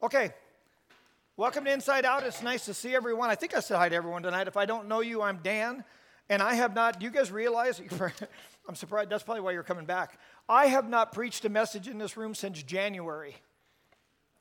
Okay, welcome to Inside Out. It's nice to see everyone. I think I said hi to everyone tonight. If I don't know you, I'm Dan, and I have not. Do you guys realize? I'm surprised. That's probably why you're coming back. I have not preached a message in this room since January.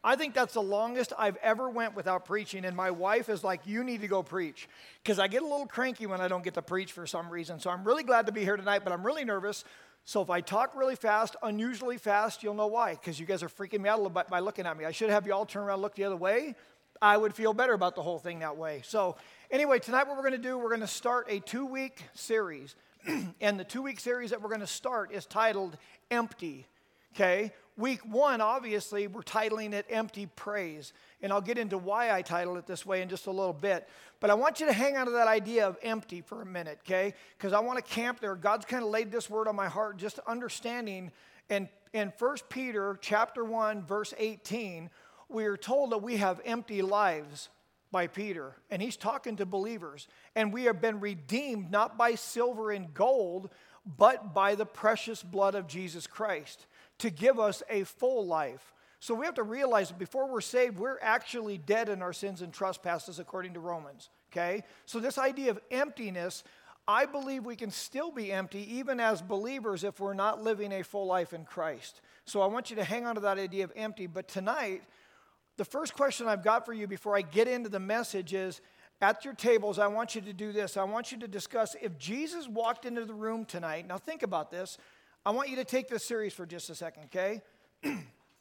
I think that's the longest I've ever went without preaching, and my wife is like, "You need to go preach," because I get a little cranky when I don't get to preach for some reason. So I'm really glad to be here tonight, but I'm really nervous. So if I talk really fast, unusually fast, you'll know why, because you guys are freaking me out a little bit by looking at me. I should have you all turn around look the other way. I would feel better about the whole thing that way. So anyway, tonight what we're going to do, we're going to start a two-week series, and the two-week series that we're going to start is titled "Empty." Okay, week one, obviously, we're titling it Empty Praise. And I'll get into why I title it this way in just a little bit. But I want you to hang on to that idea of empty for a minute, okay? Because I want to camp there. God's kind of laid this word on my heart, just understanding. And in 1 Peter chapter 1, verse 18, we are told that we have empty lives by Peter. And he's talking to believers. And we have been redeemed not by silver and gold, but by the precious blood of Jesus Christ to give us a full life. So we have to realize that before we're saved, we're actually dead in our sins and trespasses, according to Romans. Okay? So, this idea of emptiness, I believe we can still be empty even as believers if we're not living a full life in Christ. So, I want you to hang on to that idea of empty. But tonight, the first question I've got for you before I get into the message is at your tables, I want you to do this. I want you to discuss if Jesus walked into the room tonight. Now, think about this. I want you to take this serious for just a second, okay?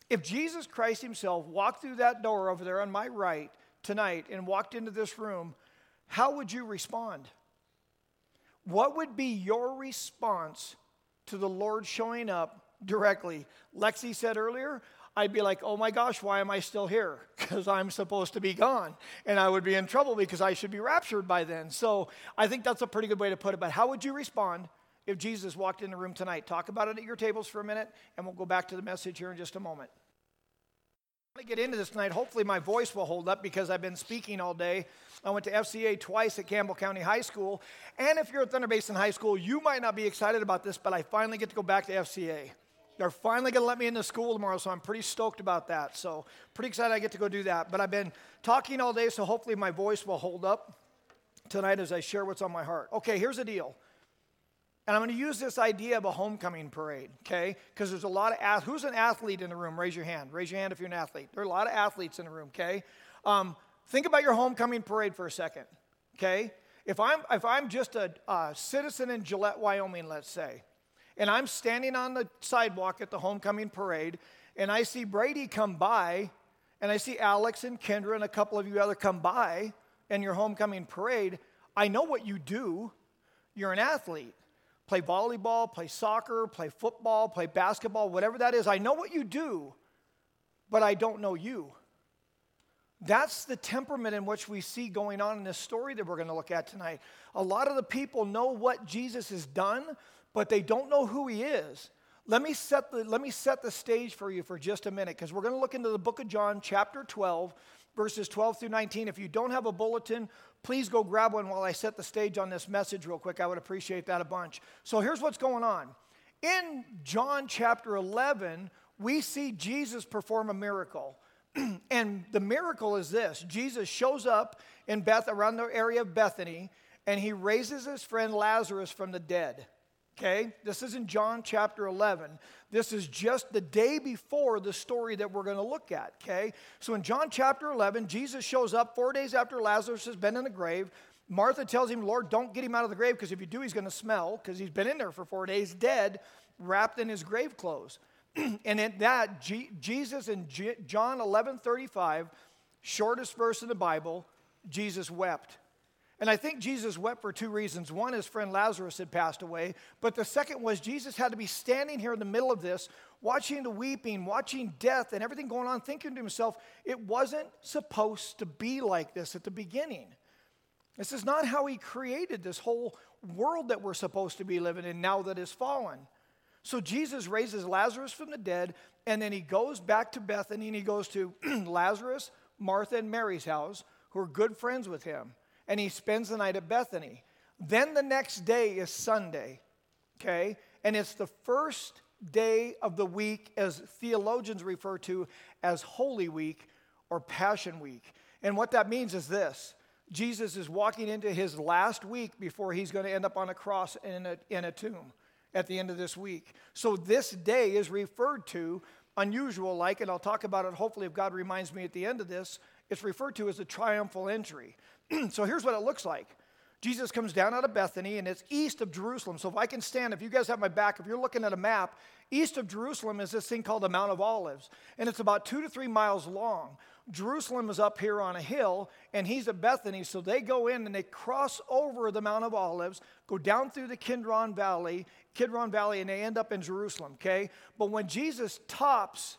if Jesus Christ Himself walked through that door over there on my right tonight and walked into this room, how would you respond? What would be your response to the Lord showing up directly? Lexi said earlier, I'd be like, oh my gosh, why am I still here? Because I'm supposed to be gone. And I would be in trouble because I should be raptured by then. So I think that's a pretty good way to put it. But how would you respond if Jesus walked in the room tonight. Talk about it at your tables for a minute, and we'll go back to the message here in just a moment. I want to get into this tonight. Hopefully, my voice will hold up because I've been speaking all day. I went to FCA twice at Campbell County High School. And if you're at Thunder Basin High School, you might not be excited about this, but I finally get to go back to FCA. They're finally going to let me into school tomorrow, so I'm pretty stoked about that. So, pretty excited I get to go do that. But I've been talking all day, so hopefully my voice will hold up tonight as I share what's on my heart. Okay, here's the deal. And I'm going to use this idea of a homecoming parade, okay? Because there's a lot of ath- who's an athlete in the room? Raise your hand. Raise your hand if you're an athlete. There are a lot of athletes in the room, okay? Um, think about your homecoming parade for a second, okay? If I'm if I'm just a, a citizen in Gillette, Wyoming, let's say, and I'm standing on the sidewalk at the homecoming parade, and I see Brady come by, and I see Alex and Kendra and a couple of you other come by in your homecoming parade, I know what you do. You're an athlete play volleyball, play soccer, play football, play basketball, whatever that is. I know what you do, but I don't know you. That's the temperament in which we see going on in this story that we're going to look at tonight. A lot of the people know what Jesus has done, but they don't know who he is. Let me set the, let me set the stage for you for just a minute because we're going to look into the book of John, chapter 12, verses 12 through 19. If you don't have a bulletin, please go grab one while I set the stage on this message real quick. I would appreciate that a bunch. So here's what's going on. In John chapter 11, we see Jesus perform a miracle. and the miracle is this Jesus shows up in Beth around the area of Bethany and he raises his friend Lazarus from the dead. Okay? This is in John chapter 11. This is just the day before the story that we're going to look at. Okay? So in John chapter 11, Jesus shows up four days after Lazarus has been in the grave. Martha tells him, Lord, don't get him out of the grave because if you do, he's going to smell because he's been in there for four days, dead, wrapped in his grave clothes. and in that, G- Jesus in G- John 11 35, shortest verse in the Bible, Jesus wept. And I think Jesus wept for two reasons. One, his friend Lazarus had passed away, but the second was Jesus had to be standing here in the middle of this, watching the weeping, watching death, and everything going on, thinking to himself, it wasn't supposed to be like this at the beginning. This is not how he created this whole world that we're supposed to be living in now that is fallen. So Jesus raises Lazarus from the dead, and then he goes back to Bethany and he goes to Lazarus, Martha, and Mary's house, who are good friends with him and he spends the night at Bethany. Then the next day is Sunday, okay? And it's the first day of the week, as theologians refer to as Holy Week, or Passion Week. And what that means is this Jesus is walking into his last week before he's going to end up on a cross in a, in a tomb at the end of this week. So this day is referred to, unusual like, and I'll talk about it hopefully if God reminds me at the end of this, it's referred to as a triumphal entry. so here's what it looks like. Jesus comes down out of Bethany and it's east of Jerusalem. So if I can stand, if you guys have my back, if you're looking at a map, east of Jerusalem is this thing called the Mount of Olives. And it's about two to three miles long. Jerusalem is up here on a hill, and he's at Bethany. So they go in and they cross over the Mount of Olives, go down through the Kidron Valley, Kidron Valley, and they end up in Jerusalem, okay? But when Jesus tops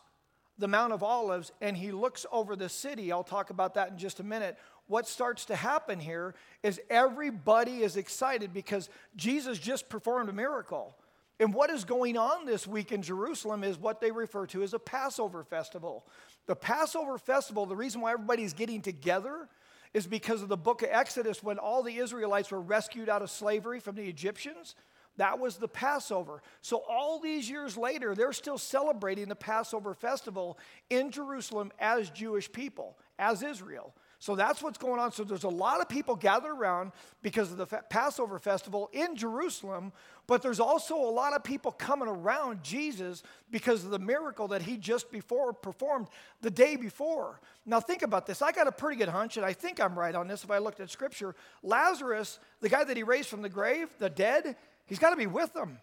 the Mount of Olives and he looks over the city, I'll talk about that in just a minute. What starts to happen here is everybody is excited because Jesus just performed a miracle. And what is going on this week in Jerusalem is what they refer to as a Passover festival. The Passover festival, the reason why everybody's getting together is because of the book of Exodus when all the Israelites were rescued out of slavery from the Egyptians. That was the Passover. So, all these years later, they're still celebrating the Passover festival in Jerusalem as Jewish people, as Israel. So that's what's going on. So there's a lot of people gathered around because of the Passover festival in Jerusalem, but there's also a lot of people coming around Jesus because of the miracle that he just before performed the day before. Now think about this. I got a pretty good hunch, and I think I'm right on this if I looked at scripture. Lazarus, the guy that he raised from the grave, the dead, he's got to be with them.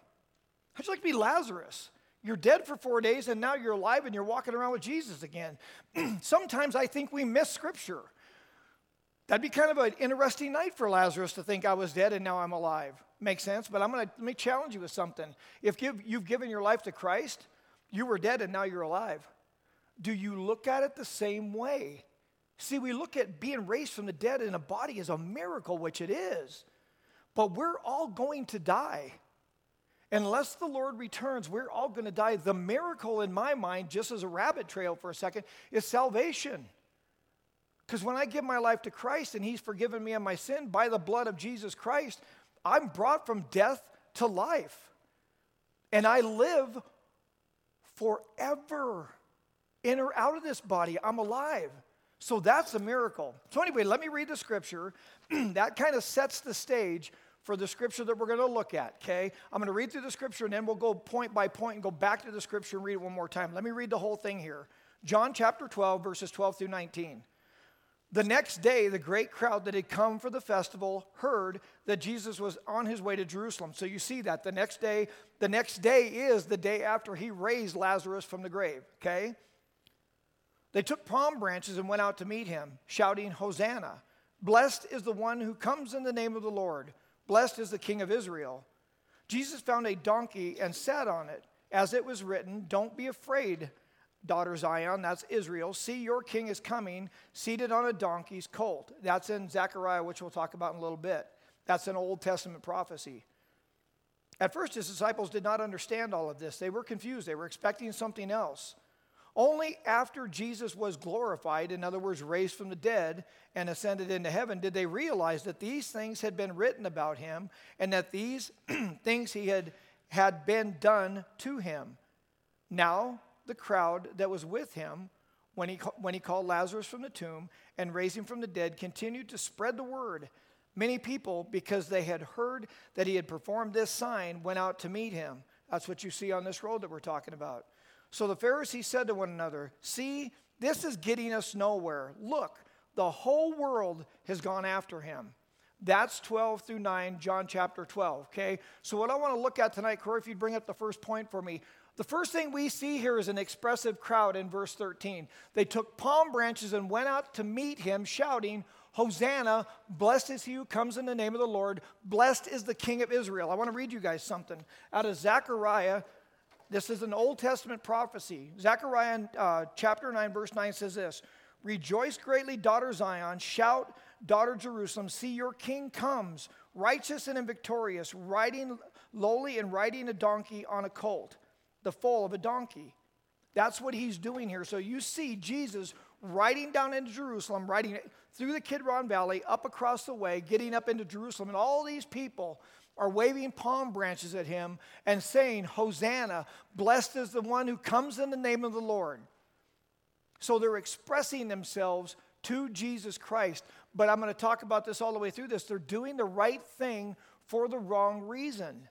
How'd you like to be Lazarus? You're dead for four days and now you're alive and you're walking around with Jesus again. Sometimes I think we miss scripture. That'd be kind of an interesting night for Lazarus to think I was dead and now I'm alive. Makes sense? But I'm going to let me challenge you with something. If you've given your life to Christ, you were dead and now you're alive. Do you look at it the same way? See, we look at being raised from the dead in a body as a miracle, which it is. But we're all going to die. Unless the Lord returns, we're all going to die. The miracle in my mind, just as a rabbit trail for a second, is salvation. Because when I give my life to Christ and He's forgiven me of my sin by the blood of Jesus Christ, I'm brought from death to life. And I live forever. In or out of this body, I'm alive. So that's a miracle. So, anyway, let me read the scripture. that kind of sets the stage for the scripture that we're going to look at, okay? I'm going to read through the scripture and then we'll go point by point and go back to the scripture and read it one more time. Let me read the whole thing here. John chapter 12, verses 12 through 19. The next day, the great crowd that had come for the festival heard that Jesus was on his way to Jerusalem. So you see that the next day, the next day is the day after he raised Lazarus from the grave, okay? They took palm branches and went out to meet him, shouting, Hosanna! Blessed is the one who comes in the name of the Lord. Blessed is the King of Israel. Jesus found a donkey and sat on it. As it was written, Don't be afraid daughter Zion, that's Israel. See, your king is coming, seated on a donkey's colt. That's in Zechariah, which we'll talk about in a little bit. That's an Old Testament prophecy. At first, his disciples did not understand all of this. They were confused, they were expecting something else. Only after Jesus was glorified, in other words, raised from the dead and ascended into heaven, did they realize that these things had been written about him and that these things he had, had been done to him. Now, the crowd that was with him when he, when he called Lazarus from the tomb and raised him from the dead continued to spread the word. Many people, because they had heard that he had performed this sign, went out to meet him. That's what you see on this road that we're talking about. So the Pharisees said to one another, See, this is getting us nowhere. Look, the whole world has gone after him. That's 12 through 9, John chapter 12, okay? So, what I want to look at tonight, Corey, if you'd bring up the first point for me, the first thing we see here is an expressive crowd in verse 13. They took palm branches and went out to meet him, shouting, Hosanna, blessed is he who comes in the name of the Lord, blessed is the King of Israel. I want to read you guys something out of Zechariah. This is an Old Testament prophecy. Zechariah uh, chapter 9, verse 9 says this Rejoice greatly, daughter Zion, shout, daughter Jerusalem, see your king comes, righteous and victorious, riding lowly and riding a donkey on a colt the foal of a donkey. That's what he's doing here. So you see Jesus riding down into Jerusalem, riding through the Kidron Valley, up across the way, getting up into Jerusalem, and all these people are waving palm branches at him and saying, Hosanna, blessed is the one who comes in the name of the Lord. So they're expressing themselves to Jesus Christ. But I'm going to talk about this all the way through this. They're doing the right thing for the wrong reason.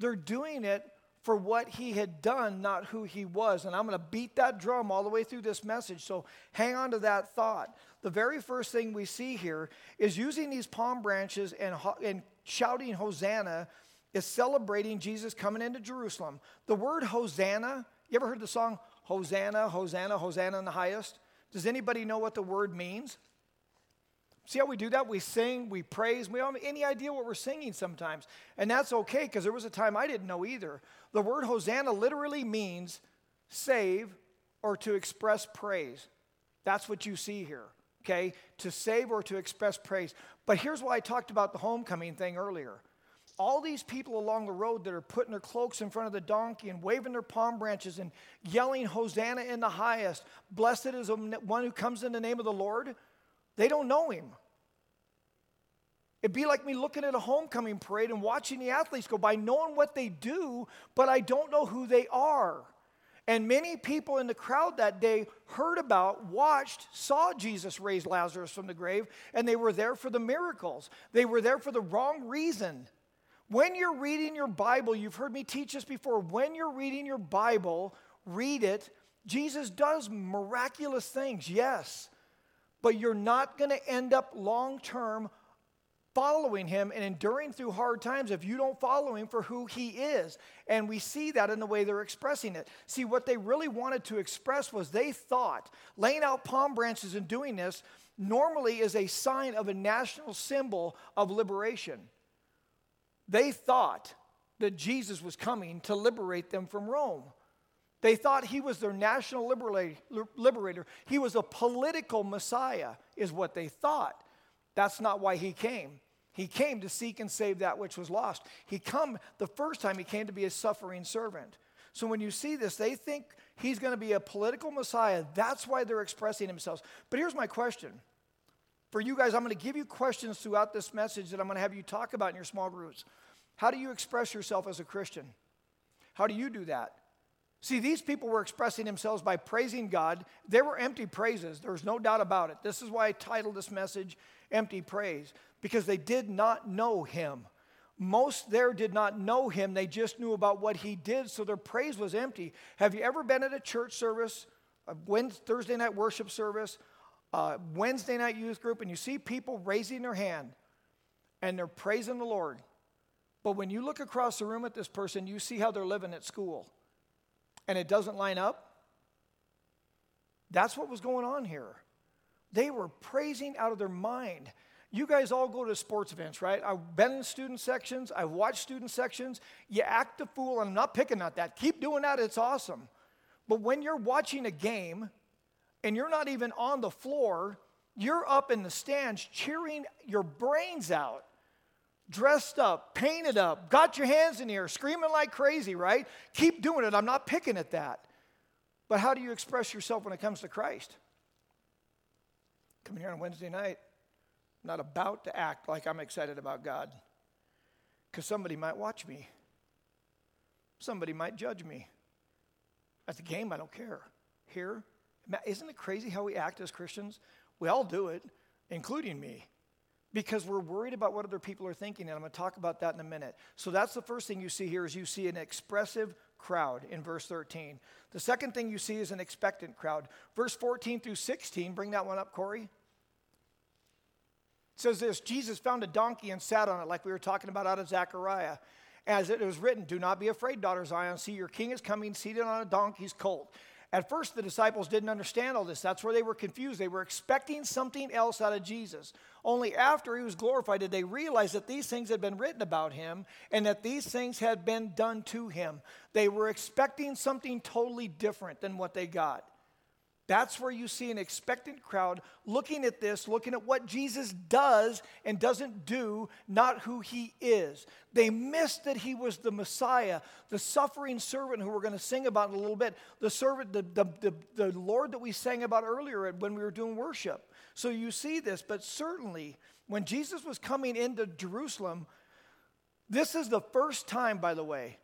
They're doing it for what he had done, not who he was. And I'm going to beat that drum all the way through this message. So hang on to that thought. The very first thing we see here is using these palm branches and, and shouting Hosanna is celebrating Jesus coming into Jerusalem. The word Hosanna, you ever heard the song Hosanna, Hosanna, Hosanna in the highest? Does anybody know what the word means? See how we do that? We sing, we praise. We don't have any idea what we're singing sometimes. And that's okay because there was a time I didn't know either. The word Hosanna literally means save or to express praise. That's what you see here, okay? To save or to express praise. But here's why I talked about the homecoming thing earlier. All these people along the road that are putting their cloaks in front of the donkey and waving their palm branches and yelling, Hosanna in the highest, blessed is one who comes in the name of the Lord, they don't know him. It'd be like me looking at a homecoming parade and watching the athletes go by, knowing what they do, but I don't know who they are. And many people in the crowd that day heard about, watched, saw Jesus raise Lazarus from the grave, and they were there for the miracles. They were there for the wrong reason. When you're reading your Bible, you've heard me teach this before, when you're reading your Bible, read it. Jesus does miraculous things, yes, but you're not going to end up long term following him and enduring through hard times if you don't follow him for who he is. And we see that in the way they're expressing it. See, what they really wanted to express was they thought laying out palm branches and doing this normally is a sign of a national symbol of liberation. They thought that Jesus was coming to liberate them from Rome. They thought he was their national liberator. He was a political Messiah, is what they thought. That's not why he came. He came to seek and save that which was lost. He come the first time he came to be a suffering servant. So when you see this, they think he's going to be a political Messiah. That's why they're expressing themselves. But here's my question. For you guys, I'm going to give you questions throughout this message that I'm going to have you talk about in your small groups. How do you express yourself as a Christian? How do you do that? See, these people were expressing themselves by praising God. They were empty praises. There's no doubt about it. This is why I titled this message Empty Praise, because they did not know Him. Most there did not know Him, they just knew about what He did, so their praise was empty. Have you ever been at a church service, a Wednesday, Thursday night worship service, a Wednesday night youth group, and you see people raising their hand and they're praising the Lord? But when you look across the room at this person, you see how they're living at school and it doesn't line up? That's what was going on here. They were praising out of their mind. You guys all go to sports events, right? I've been in student sections, I've watched student sections. You act a fool, and I'm not picking at that. Keep doing that, it's awesome. But when you're watching a game and you're not even on the floor, you're up in the stands cheering your brains out dressed up, painted up, got your hands in the air, screaming like crazy, right? Keep doing it. I'm not picking at that. But how do you express yourself when it comes to Christ? Coming here on Wednesday night, I'm not about to act like I'm excited about God because somebody might watch me. Somebody might judge me. At the game, I don't care. Here, isn't it crazy how we act as Christians? We all do it, including me because we're worried about what other people are thinking and i'm going to talk about that in a minute. So that's the first thing you see here is you see an expressive crowd in verse 13 the second thing you see is an expectant crowd. Verse 14 through 16 bring that one up corey. It says this jesus found a donkey and sat on it like we were talking about out of zechariah. As it was written do not be afraid daughter zion. See your king is coming seated on a donkey's colt at first, the disciples didn't understand all this. That's where they were confused. They were expecting something else out of Jesus. Only after he was glorified did they realize that these things had been written about him and that these things had been done to him. They were expecting something totally different than what they got. That's where you see an expectant crowd looking at this, looking at what Jesus does and doesn't do, not who he is. They missed that he was the Messiah, the suffering servant who we're going to sing about in a little bit, the servant, the, the, the, the Lord that we sang about earlier when we were doing worship. So you see this, but certainly when Jesus was coming into Jerusalem, this is the first time, by the way,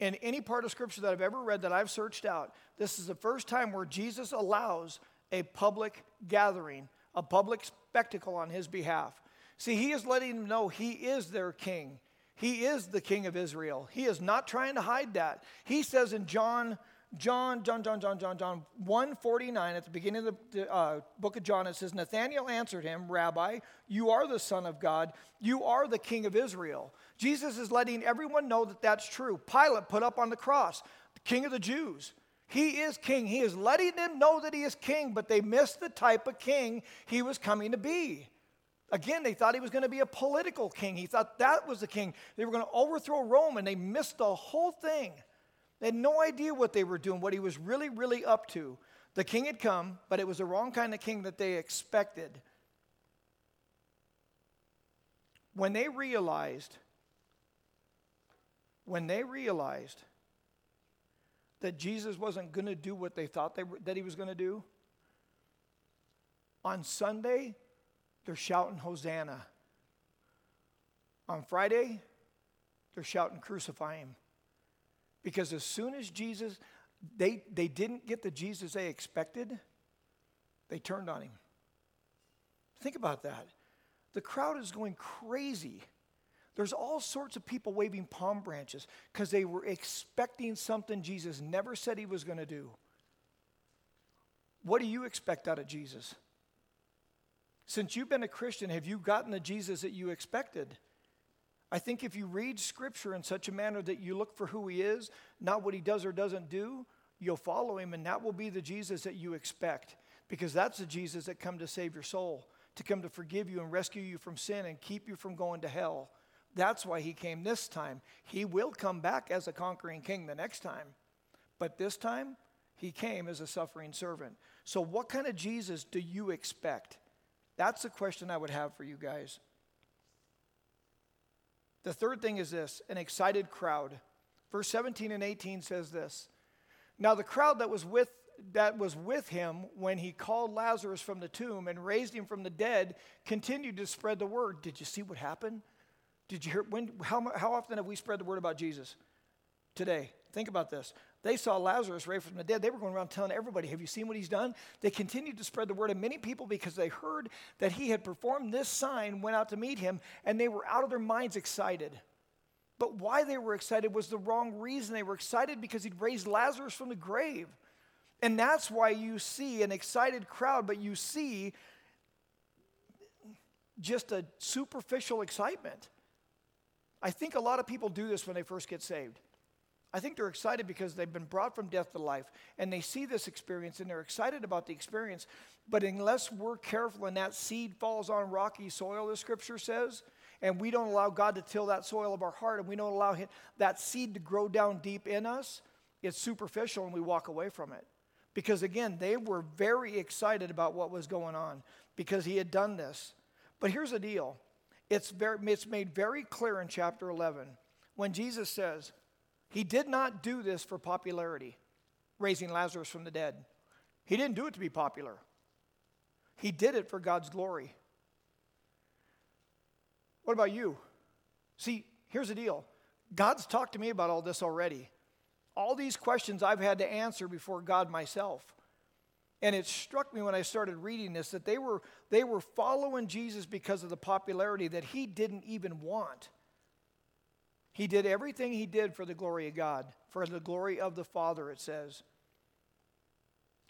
in any part of Scripture that I've ever read that I've searched out, this is the first time where Jesus allows a public gathering, a public spectacle on his behalf. See, he is letting them know he is their king. He is the king of Israel. He is not trying to hide that. He says in John John, John, John, John, John, John 149 at the beginning of the uh, book of John, it says, Nathanael answered him, Rabbi, you are the Son of God. You are the King of Israel. Jesus is letting everyone know that that's true. Pilate put up on the cross, the King of the Jews. He is king. He is letting them know that he is king, but they missed the type of king he was coming to be. Again, they thought he was going to be a political king. He thought that was the king. They were going to overthrow Rome, and they missed the whole thing. They had no idea what they were doing, what he was really, really up to. The king had come, but it was the wrong kind of king that they expected. When they realized, when they realized that Jesus wasn't going to do what they thought they were, that he was going to do, on Sunday, they're shouting Hosanna. On Friday, they're shouting Crucify him. Because as soon as Jesus, they, they didn't get the Jesus they expected, they turned on him. Think about that. The crowd is going crazy. There's all sorts of people waving palm branches because they were expecting something Jesus never said he was going to do. What do you expect out of Jesus? Since you've been a Christian, have you gotten the Jesus that you expected? I think if you read Scripture in such a manner that you look for who He is, not what He does or doesn't do, you'll follow Him, and that will be the Jesus that you expect. Because that's the Jesus that come to save your soul, to come to forgive you and rescue you from sin and keep you from going to hell. That's why He came this time. He will come back as a conquering king the next time. But this time, He came as a suffering servant. So, what kind of Jesus do you expect? That's the question I would have for you guys. The third thing is this an excited crowd. Verse 17 and 18 says this Now the crowd that was with that was with him when he called Lazarus from the tomb and raised him from the dead continued to spread the word. Did you see what happened? Did you hear when how, how often have we spread the word about Jesus? Today. Think about this. They saw Lazarus raised from the dead. They were going around telling everybody, Have you seen what he's done? They continued to spread the word, and many people, because they heard that he had performed this sign, went out to meet him, and they were out of their minds excited. But why they were excited was the wrong reason. They were excited because he'd raised Lazarus from the grave. And that's why you see an excited crowd, but you see just a superficial excitement. I think a lot of people do this when they first get saved. I think they're excited because they've been brought from death to life and they see this experience and they're excited about the experience. But unless we're careful and that seed falls on rocky soil, the scripture says, and we don't allow God to till that soil of our heart and we don't allow that seed to grow down deep in us, it's superficial and we walk away from it. Because again, they were very excited about what was going on because he had done this. But here's the deal it's, very, it's made very clear in chapter 11 when Jesus says, he did not do this for popularity, raising Lazarus from the dead. He didn't do it to be popular, he did it for God's glory. What about you? See, here's the deal God's talked to me about all this already. All these questions I've had to answer before God myself. And it struck me when I started reading this that they were, they were following Jesus because of the popularity that he didn't even want. He did everything he did for the glory of God, for the glory of the Father, it says.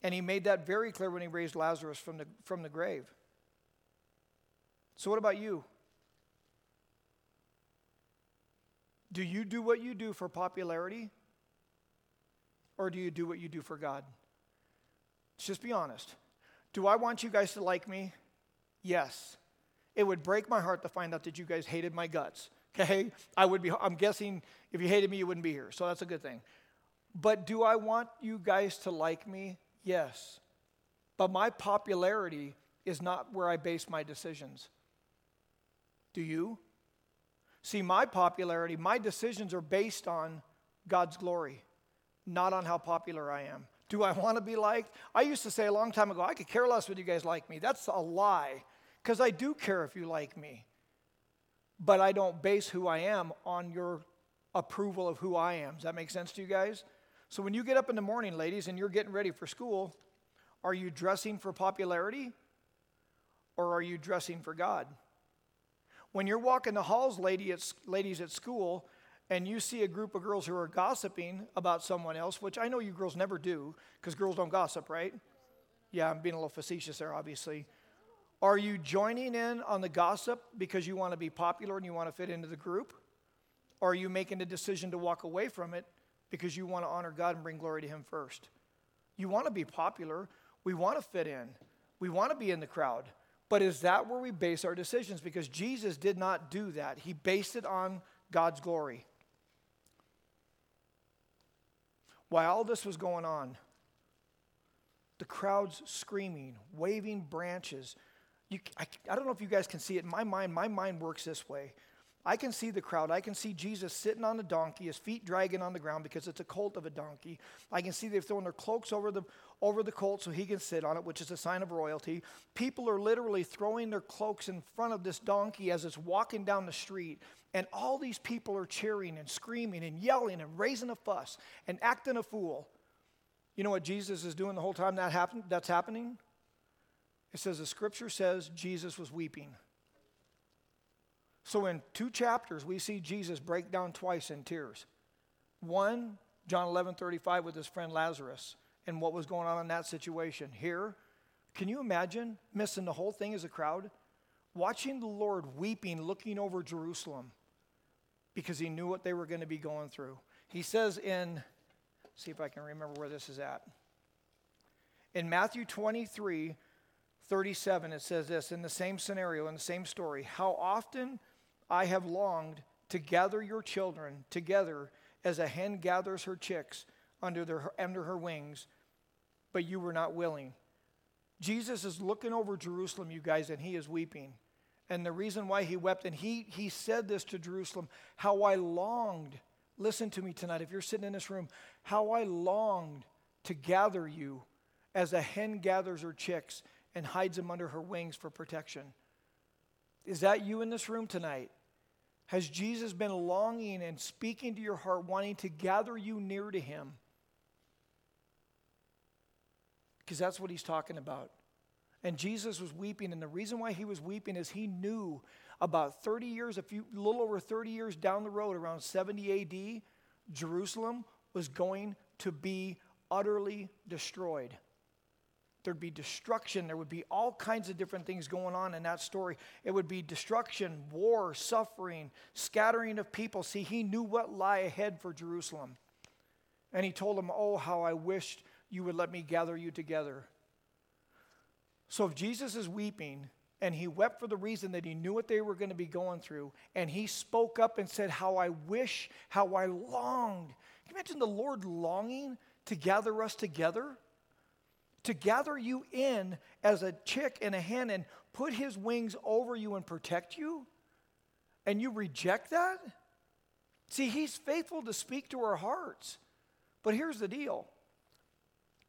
And he made that very clear when he raised Lazarus from the, from the grave. So, what about you? Do you do what you do for popularity? Or do you do what you do for God? Let's just be honest. Do I want you guys to like me? Yes. It would break my heart to find out that you guys hated my guts. Okay? I would be, I'm guessing if you hated me, you wouldn't be here. So that's a good thing. But do I want you guys to like me? Yes. But my popularity is not where I base my decisions. Do you? See, my popularity, my decisions are based on God's glory, not on how popular I am. Do I want to be liked? I used to say a long time ago, I could care less whether you guys like me. That's a lie, because I do care if you like me but I don't base who I am on your approval of who I am. Does that make sense to you guys? So when you get up in the morning, ladies, and you're getting ready for school, are you dressing for popularity or are you dressing for God? When you're walking the halls, lady ladies at school, and you see a group of girls who are gossiping about someone else, which I know you girls never do because girls don't gossip, right? Yeah, I'm being a little facetious there, obviously. Are you joining in on the gossip because you want to be popular and you want to fit into the group? Or are you making a decision to walk away from it because you want to honor God and bring glory to Him first? You want to be popular. We want to fit in. We want to be in the crowd. But is that where we base our decisions? Because Jesus did not do that. He based it on God's glory. While all this was going on, the crowd's screaming, waving branches. You, I, I don't know if you guys can see it. In my mind, my mind works this way. I can see the crowd. I can see Jesus sitting on a donkey, his feet dragging on the ground because it's a colt of a donkey. I can see they've thrown their cloaks over the, over the colt so he can sit on it, which is a sign of royalty. People are literally throwing their cloaks in front of this donkey as it's walking down the street. And all these people are cheering and screaming and yelling and raising a fuss and acting a fool. You know what Jesus is doing the whole time that happen, that's happening? It says the scripture says Jesus was weeping. So, in two chapters, we see Jesus break down twice in tears. One, John 11 35, with his friend Lazarus and what was going on in that situation. Here, can you imagine missing the whole thing as a crowd? Watching the Lord weeping, looking over Jerusalem because he knew what they were going to be going through. He says in, see if I can remember where this is at. In Matthew 23, 37, it says this in the same scenario, in the same story. How often I have longed to gather your children together as a hen gathers her chicks under, their, under her wings, but you were not willing. Jesus is looking over Jerusalem, you guys, and he is weeping. And the reason why he wept, and he, he said this to Jerusalem, how I longed, listen to me tonight, if you're sitting in this room, how I longed to gather you as a hen gathers her chicks and hides him under her wings for protection. Is that you in this room tonight? Has Jesus been longing and speaking to your heart, wanting to gather you near to Him? Because that's what He's talking about. And Jesus was weeping, and the reason why he was weeping is he knew about 30 years, a few, little over 30 years down the road, around 70 AD, Jerusalem was going to be utterly destroyed. There'd be destruction. There would be all kinds of different things going on in that story. It would be destruction, war, suffering, scattering of people. See, he knew what lay ahead for Jerusalem. And he told them, Oh, how I wished you would let me gather you together. So if Jesus is weeping, and he wept for the reason that he knew what they were going to be going through, and he spoke up and said, How I wish, how I longed. Can you imagine the Lord longing to gather us together? To gather you in as a chick and a hen and put his wings over you and protect you? And you reject that? See, he's faithful to speak to our hearts. But here's the deal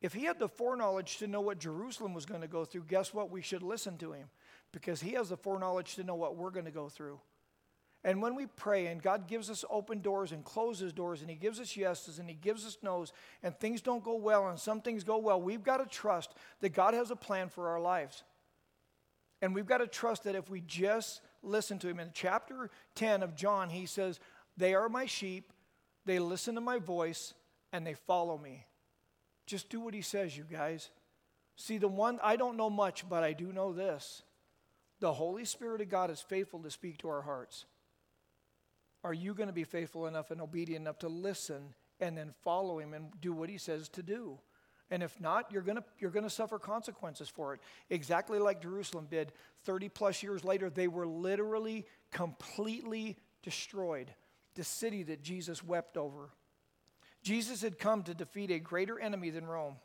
if he had the foreknowledge to know what Jerusalem was going to go through, guess what? We should listen to him because he has the foreknowledge to know what we're going to go through. And when we pray and God gives us open doors and closes doors and He gives us yeses and He gives us nos and things don't go well and some things go well, we've got to trust that God has a plan for our lives. And we've got to trust that if we just listen to Him. In chapter 10 of John, He says, They are my sheep, they listen to my voice, and they follow me. Just do what He says, you guys. See, the one, I don't know much, but I do know this. The Holy Spirit of God is faithful to speak to our hearts. Are you going to be faithful enough and obedient enough to listen and then follow him and do what he says to do? And if not, you're going to you're going to suffer consequences for it. Exactly like Jerusalem did 30 plus years later, they were literally completely destroyed. The city that Jesus wept over. Jesus had come to defeat a greater enemy than Rome.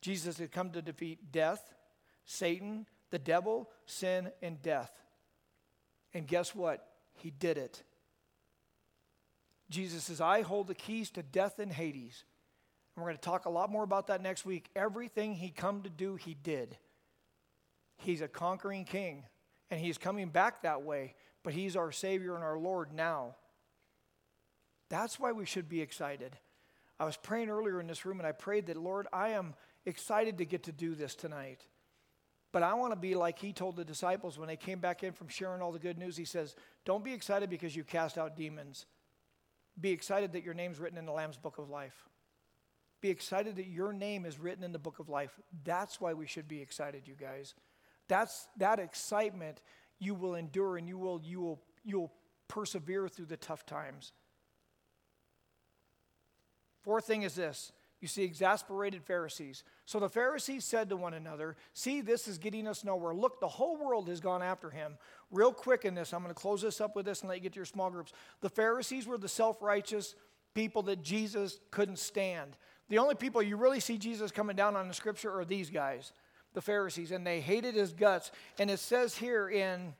Jesus had come to defeat death, Satan, the devil, sin, and death. And guess what? He did it. Jesus says, I hold the keys to death and Hades. And we're going to talk a lot more about that next week. Everything he come to do, he did. He's a conquering king, and he's coming back that way, but he's our Savior and our Lord now. That's why we should be excited. I was praying earlier in this room and I prayed that, Lord, I am excited to get to do this tonight. But I want to be like he told the disciples when they came back in from sharing all the good news. He says, Don't be excited because you cast out demons. Be excited that your name's written in the Lamb's book of life. Be excited that your name is written in the book of life. That's why we should be excited, you guys. That's that excitement you will endure and you will you will you will persevere through the tough times. Fourth thing is this you see exasperated Pharisees. So the Pharisees said to one another, See, this is getting us nowhere. Look, the whole world has gone after him. Real quick in this, I'm going to close this up with this and let you get to your small groups. The Pharisees were the self righteous people that Jesus couldn't stand. The only people you really see Jesus coming down on in Scripture are these guys, the Pharisees, and they hated his guts. And it says here in,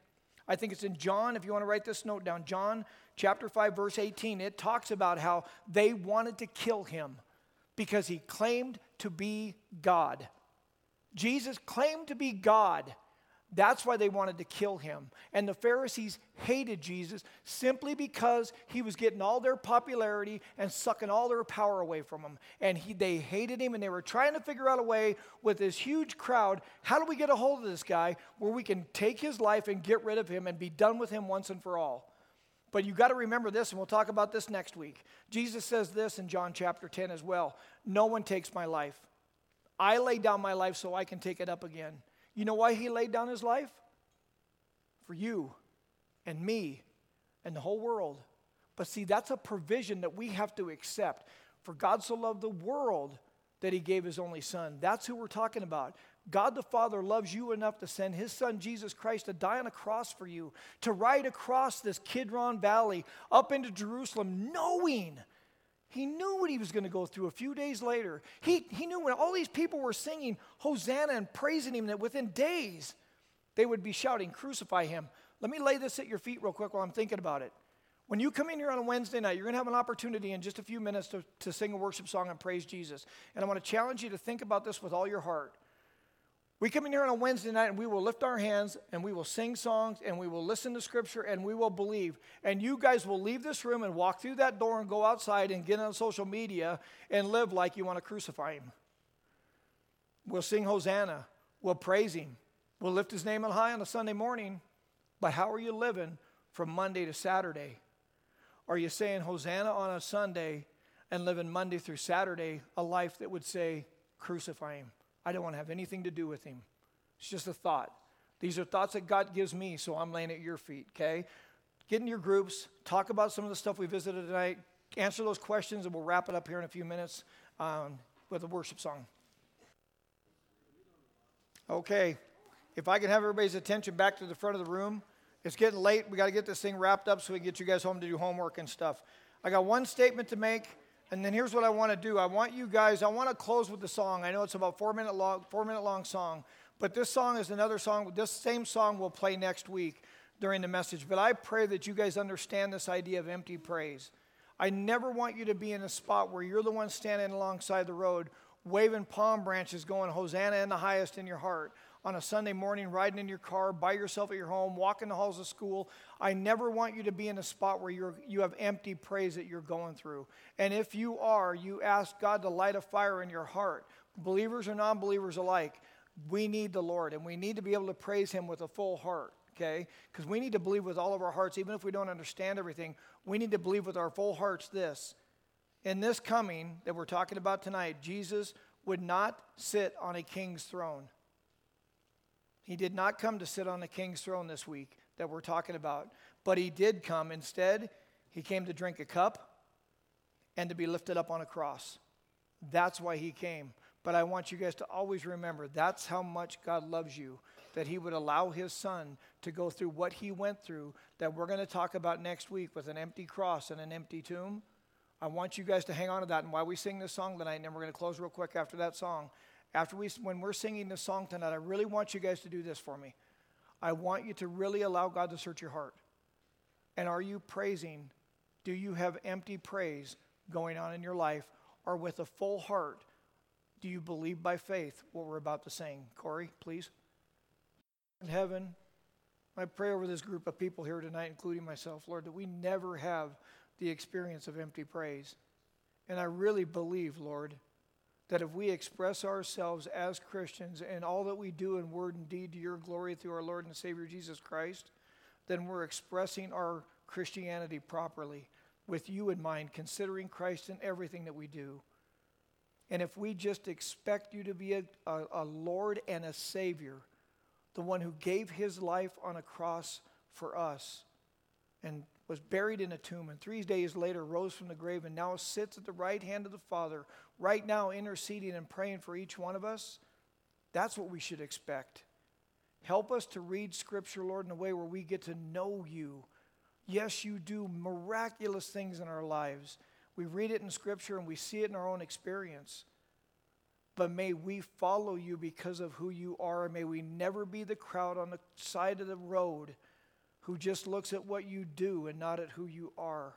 I think it's in John, if you want to write this note down, John chapter 5, verse 18, it talks about how they wanted to kill him because he claimed to be God. Jesus claimed to be God. That's why they wanted to kill him. And the Pharisees hated Jesus simply because he was getting all their popularity and sucking all their power away from him. And he, they hated him and they were trying to figure out a way with this huge crowd how do we get a hold of this guy where we can take his life and get rid of him and be done with him once and for all? But you got to remember this, and we'll talk about this next week. Jesus says this in John chapter 10 as well No one takes my life. I lay down my life so I can take it up again. You know why he laid down his life? For you and me and the whole world. But see, that's a provision that we have to accept. For God so loved the world that he gave his only son. That's who we're talking about. God the Father loves you enough to send his son Jesus Christ to die on a cross for you, to ride across this Kidron Valley up into Jerusalem, knowing he knew what he was going to go through a few days later. He, he knew when all these people were singing Hosanna and praising him that within days they would be shouting, Crucify him. Let me lay this at your feet real quick while I'm thinking about it. When you come in here on a Wednesday night, you're going to have an opportunity in just a few minutes to, to sing a worship song and praise Jesus. And I want to challenge you to think about this with all your heart. We come in here on a Wednesday night and we will lift our hands and we will sing songs and we will listen to scripture and we will believe. And you guys will leave this room and walk through that door and go outside and get on social media and live like you want to crucify him. We'll sing Hosanna. We'll praise him. We'll lift his name on high on a Sunday morning. But how are you living from Monday to Saturday? Are you saying Hosanna on a Sunday and living Monday through Saturday a life that would say, crucify him? I don't want to have anything to do with him. It's just a thought. These are thoughts that God gives me, so I'm laying at your feet, okay? Get in your groups, talk about some of the stuff we visited tonight, answer those questions, and we'll wrap it up here in a few minutes um, with a worship song. Okay, if I can have everybody's attention back to the front of the room. It's getting late. We got to get this thing wrapped up so we can get you guys home to do homework and stuff. I got one statement to make. And then here's what I want to do. I want you guys, I want to close with the song. I know it's about four minute long, four minute long song, but this song is another song. This same song will play next week during the message. But I pray that you guys understand this idea of empty praise. I never want you to be in a spot where you're the one standing alongside the road, waving palm branches, going Hosanna in the highest in your heart on a Sunday morning, riding in your car, by yourself at your home, walking the halls of school. I never want you to be in a spot where you're, you have empty praise that you're going through. And if you are, you ask God to light a fire in your heart, believers or non believers alike. We need the Lord, and we need to be able to praise Him with a full heart okay? Because we need to believe with all of our hearts, even if we don't understand everything, we need to believe with our full hearts this. In this coming that we're talking about tonight, Jesus would not sit on a king's throne. He did not come to sit on the king's throne this week that we're talking about, but he did come. Instead, he came to drink a cup and to be lifted up on a cross. That's why he came. But I want you guys to always remember that's how much God loves you, that he would allow his son to go through what he went through, that we're going to talk about next week with an empty cross and an empty tomb. I want you guys to hang on to that. And while we sing this song tonight, and then we're going to close real quick after that song, after we, when we're singing this song tonight, I really want you guys to do this for me. I want you to really allow God to search your heart. And are you praising? Do you have empty praise going on in your life? Or with a full heart, do you believe by faith what we're about to sing? Corey, please. In heaven, I pray over this group of people here tonight, including myself, Lord, that we never have the experience of empty praise. And I really believe, Lord, that if we express ourselves as Christians and all that we do in word and deed to your glory through our Lord and Savior Jesus Christ, then we're expressing our Christianity properly with you in mind, considering Christ in everything that we do. And if we just expect you to be a, a, a, Lord and a Savior, the one who gave his life on a cross for us and was buried in a tomb, and three days later rose from the grave and now sits at the right hand of the Father, right now interceding and praying for each one of us, that's what we should expect. Help us to read Scripture, Lord, in a way where we get to know you. Yes, you do miraculous things in our lives. We read it in Scripture and we see it in our own experience. But may we follow you because of who you are, and may we never be the crowd on the side of the road who just looks at what you do and not at who you are.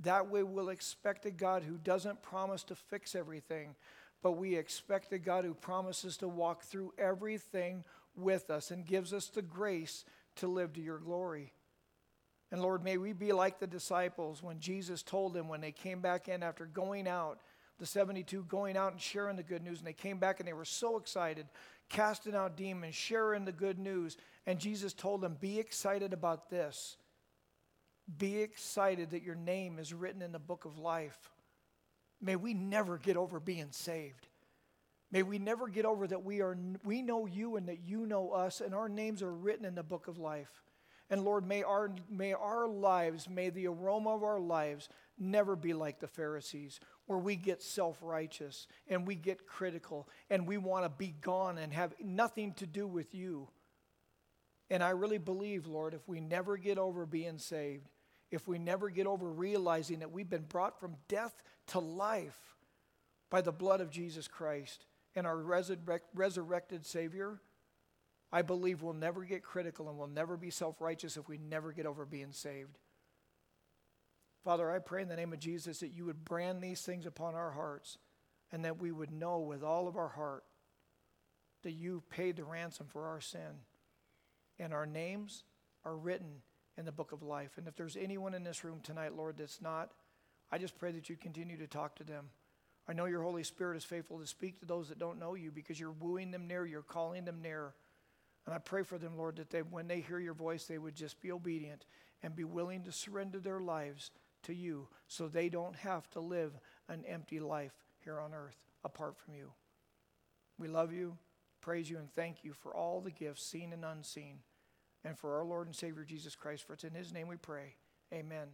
That way, we'll expect a God who doesn't promise to fix everything, but we expect a God who promises to walk through everything with us and gives us the grace to live to your glory. And Lord, may we be like the disciples when Jesus told them when they came back in after going out, the 72 going out and sharing the good news, and they came back and they were so excited, casting out demons, sharing the good news. And Jesus told them, Be excited about this. Be excited that your name is written in the book of life. May we never get over being saved. May we never get over that we, are, we know you and that you know us, and our names are written in the book of life. And Lord, may our, may our lives, may the aroma of our lives never be like the Pharisees, where we get self righteous and we get critical and we want to be gone and have nothing to do with you. And I really believe, Lord, if we never get over being saved, if we never get over realizing that we've been brought from death to life by the blood of Jesus Christ and our resurrect, resurrected Savior, I believe we'll never get critical and we'll never be self righteous if we never get over being saved. Father, I pray in the name of Jesus that you would brand these things upon our hearts and that we would know with all of our heart that you paid the ransom for our sin. And our names are written in the book of life. And if there's anyone in this room tonight, Lord, that's not, I just pray that you continue to talk to them. I know your Holy Spirit is faithful to speak to those that don't know you because you're wooing them near, you're calling them near. And I pray for them, Lord, that they, when they hear your voice, they would just be obedient and be willing to surrender their lives to you so they don't have to live an empty life here on earth apart from you. We love you, praise you, and thank you for all the gifts, seen and unseen, and for our Lord and Savior Jesus Christ. For it's in his name we pray. Amen.